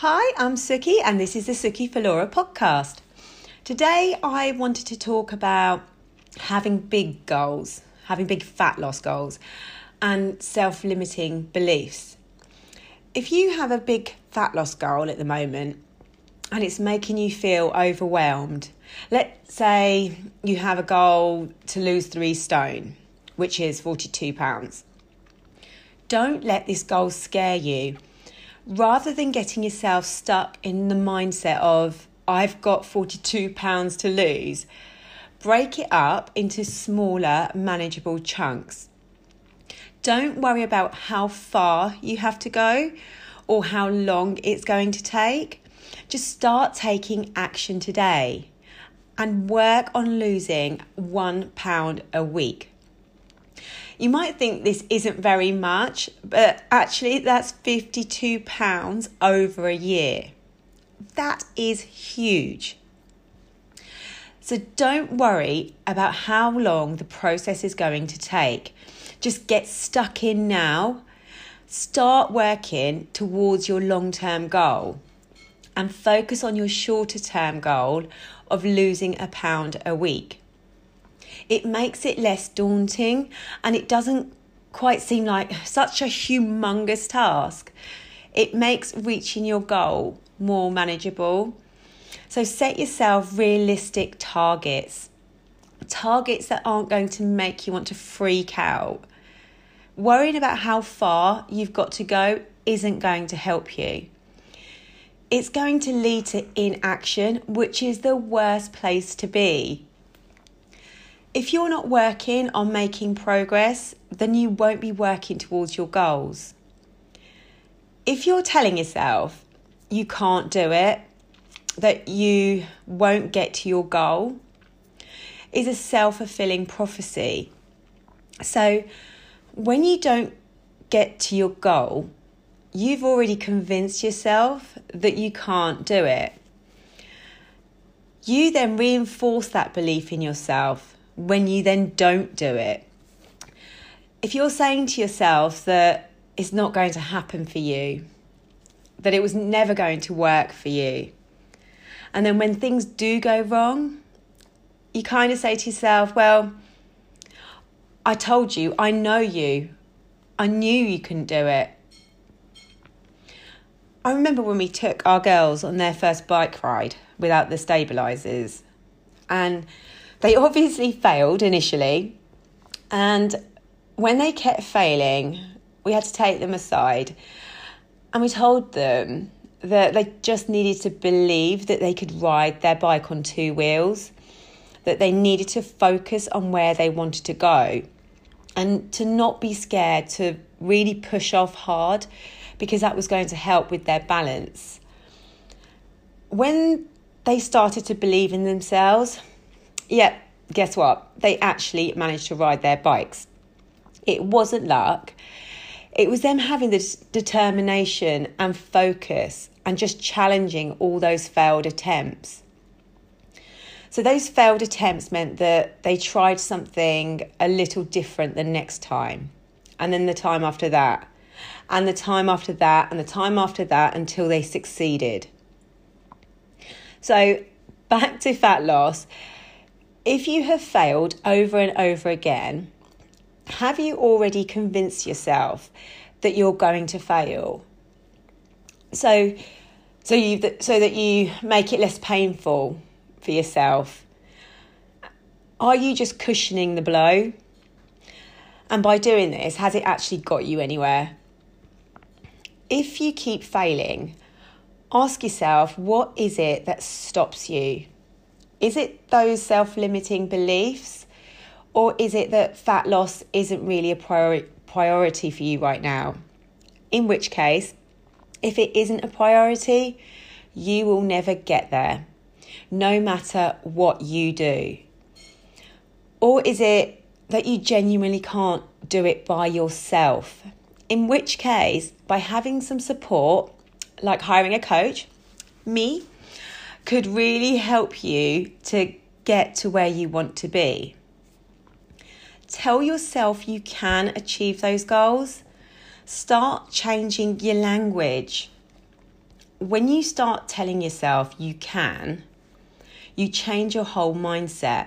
Hi, I'm Suki, and this is the Suki Fhalora podcast. Today, I wanted to talk about having big goals, having big fat loss goals, and self limiting beliefs. If you have a big fat loss goal at the moment and it's making you feel overwhelmed, let's say you have a goal to lose three stone, which is 42 pounds. Don't let this goal scare you. Rather than getting yourself stuck in the mindset of, I've got 42 pounds to lose, break it up into smaller, manageable chunks. Don't worry about how far you have to go or how long it's going to take. Just start taking action today and work on losing one pound a week. You might think this isn't very much, but actually, that's 52 pounds over a year. That is huge. So don't worry about how long the process is going to take. Just get stuck in now. Start working towards your long term goal and focus on your shorter term goal of losing a pound a week it makes it less daunting and it doesn't quite seem like such a humongous task. It makes reaching your goal more manageable. So set yourself realistic targets, targets that aren't going to make you want to freak out. Worrying about how far you've got to go isn't going to help you. It's going to lead to inaction, which is the worst place to be. If you're not working on making progress, then you won't be working towards your goals. If you're telling yourself you can't do it, that you won't get to your goal, is a self fulfilling prophecy. So, when you don't get to your goal, you've already convinced yourself that you can't do it. You then reinforce that belief in yourself when you then don't do it. If you're saying to yourself that it's not going to happen for you, that it was never going to work for you, and then when things do go wrong, you kind of say to yourself, Well, I told you, I know you, I knew you couldn't do it. I remember when we took our girls on their first bike ride without the stabilizers, and they obviously failed initially, and when they kept failing, we had to take them aside and we told them that they just needed to believe that they could ride their bike on two wheels, that they needed to focus on where they wanted to go, and to not be scared to really push off hard because that was going to help with their balance. When they started to believe in themselves, yeah, guess what? They actually managed to ride their bikes. It wasn't luck. It was them having this determination and focus and just challenging all those failed attempts. So, those failed attempts meant that they tried something a little different the next time, and then the time after that, and the time after that, and the time after that until they succeeded. So, back to fat loss if you have failed over and over again, have you already convinced yourself that you're going to fail? So, so you so that you make it less painful for yourself. Are you just cushioning the blow? And by doing this, has it actually got you anywhere? If you keep failing, ask yourself what is it that stops you? Is it those self limiting beliefs? Or is it that fat loss isn't really a priori- priority for you right now? In which case, if it isn't a priority, you will never get there, no matter what you do. Or is it that you genuinely can't do it by yourself? In which case, by having some support, like hiring a coach, me, could really help you to get to where you want to be. Tell yourself you can achieve those goals. Start changing your language. when you start telling yourself you can, you change your whole mindset.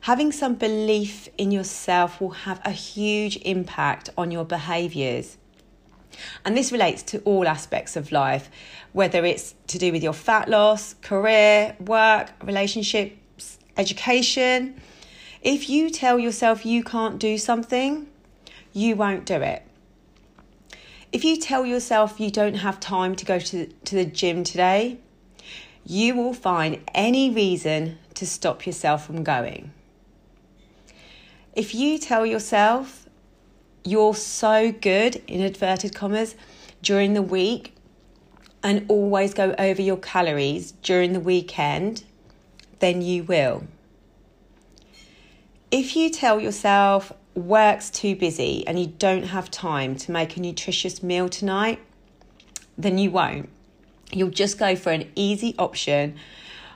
Having some belief in yourself will have a huge impact on your behaviours. And this relates to all aspects of life, whether it's to do with your fat loss, career, work, relationships, education. If you tell yourself you can't do something, you won't do it. If you tell yourself you don't have time to go to, to the gym today, you will find any reason to stop yourself from going. If you tell yourself you're so good, in inverted commas, during the week and always go over your calories during the weekend, then you will. If you tell yourself work's too busy and you don't have time to make a nutritious meal tonight, then you won't. You'll just go for an easy option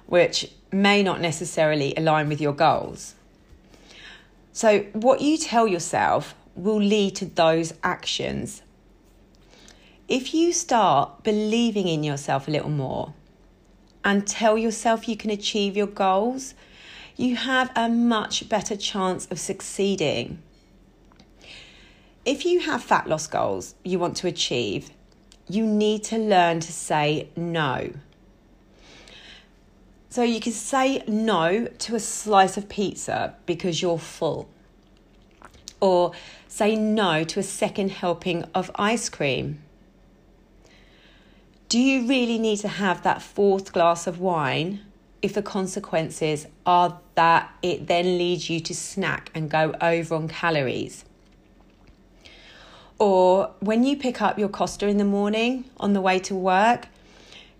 which may not necessarily align with your goals. So, what you tell yourself will lead to those actions. If you start believing in yourself a little more and tell yourself you can achieve your goals, you have a much better chance of succeeding. If you have fat loss goals you want to achieve, you need to learn to say no. So you can say no to a slice of pizza because you're full. Or say no to a second helping of ice cream. Do you really need to have that fourth glass of wine if the consequences are that it then leads you to snack and go over on calories? Or when you pick up your Costa in the morning on the way to work,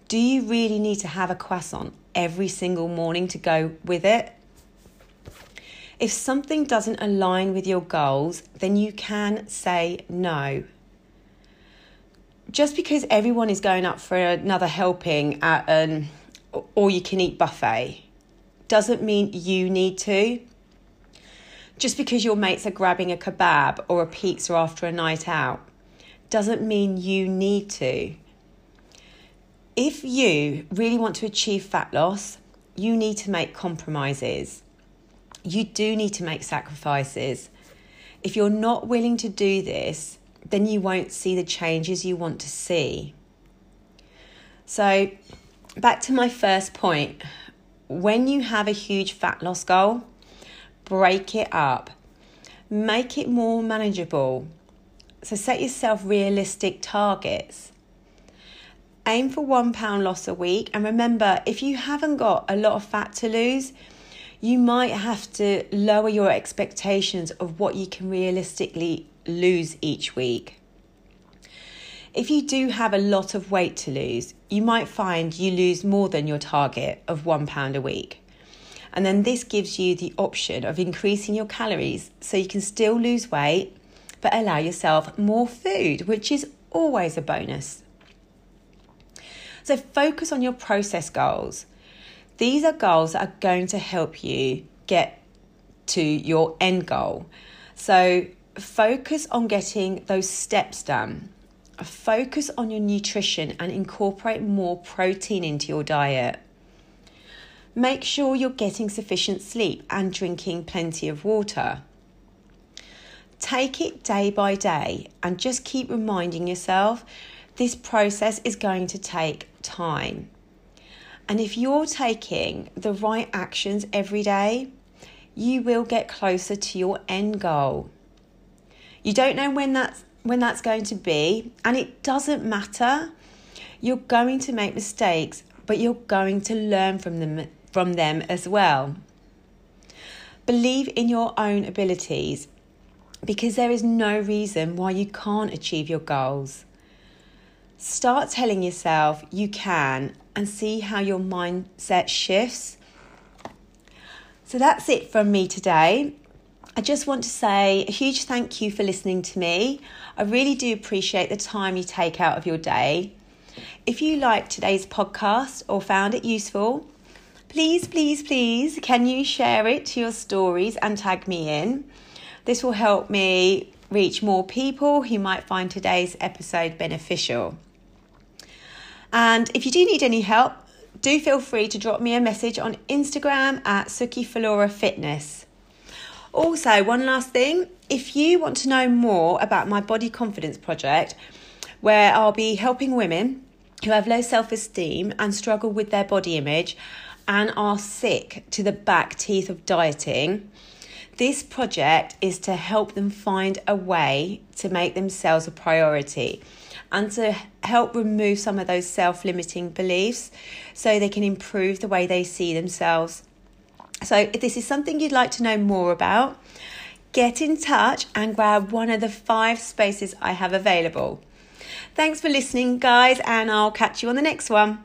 do you really need to have a croissant every single morning to go with it? If something doesn't align with your goals, then you can say no. Just because everyone is going up for another helping at an all you can eat buffet doesn't mean you need to. Just because your mates are grabbing a kebab or a pizza after a night out doesn't mean you need to. If you really want to achieve fat loss, you need to make compromises. You do need to make sacrifices. If you're not willing to do this, then you won't see the changes you want to see. So, back to my first point when you have a huge fat loss goal, break it up, make it more manageable. So, set yourself realistic targets. Aim for one pound loss a week, and remember if you haven't got a lot of fat to lose, you might have to lower your expectations of what you can realistically lose each week. If you do have a lot of weight to lose, you might find you lose more than your target of one pound a week. And then this gives you the option of increasing your calories so you can still lose weight but allow yourself more food, which is always a bonus. So focus on your process goals. These are goals that are going to help you get to your end goal. So focus on getting those steps done. Focus on your nutrition and incorporate more protein into your diet. Make sure you're getting sufficient sleep and drinking plenty of water. Take it day by day and just keep reminding yourself this process is going to take time. And if you're taking the right actions every day, you will get closer to your end goal. You don't know when that's when that's going to be, and it doesn't matter. You're going to make mistakes, but you're going to learn from them from them as well. Believe in your own abilities because there is no reason why you can't achieve your goals. Start telling yourself you can and see how your mindset shifts. So that's it from me today. I just want to say a huge thank you for listening to me. I really do appreciate the time you take out of your day. If you liked today's podcast or found it useful, please, please, please, can you share it to your stories and tag me in? This will help me reach more people who might find today's episode beneficial. And if you do need any help, do feel free to drop me a message on Instagram at Suki Fitness. Also, one last thing if you want to know more about my body confidence project, where I'll be helping women who have low self esteem and struggle with their body image and are sick to the back teeth of dieting, this project is to help them find a way to make themselves a priority and to help remove some of those self limiting beliefs so they can improve the way they see themselves. So, if this is something you'd like to know more about, get in touch and grab one of the five spaces I have available. Thanks for listening, guys, and I'll catch you on the next one.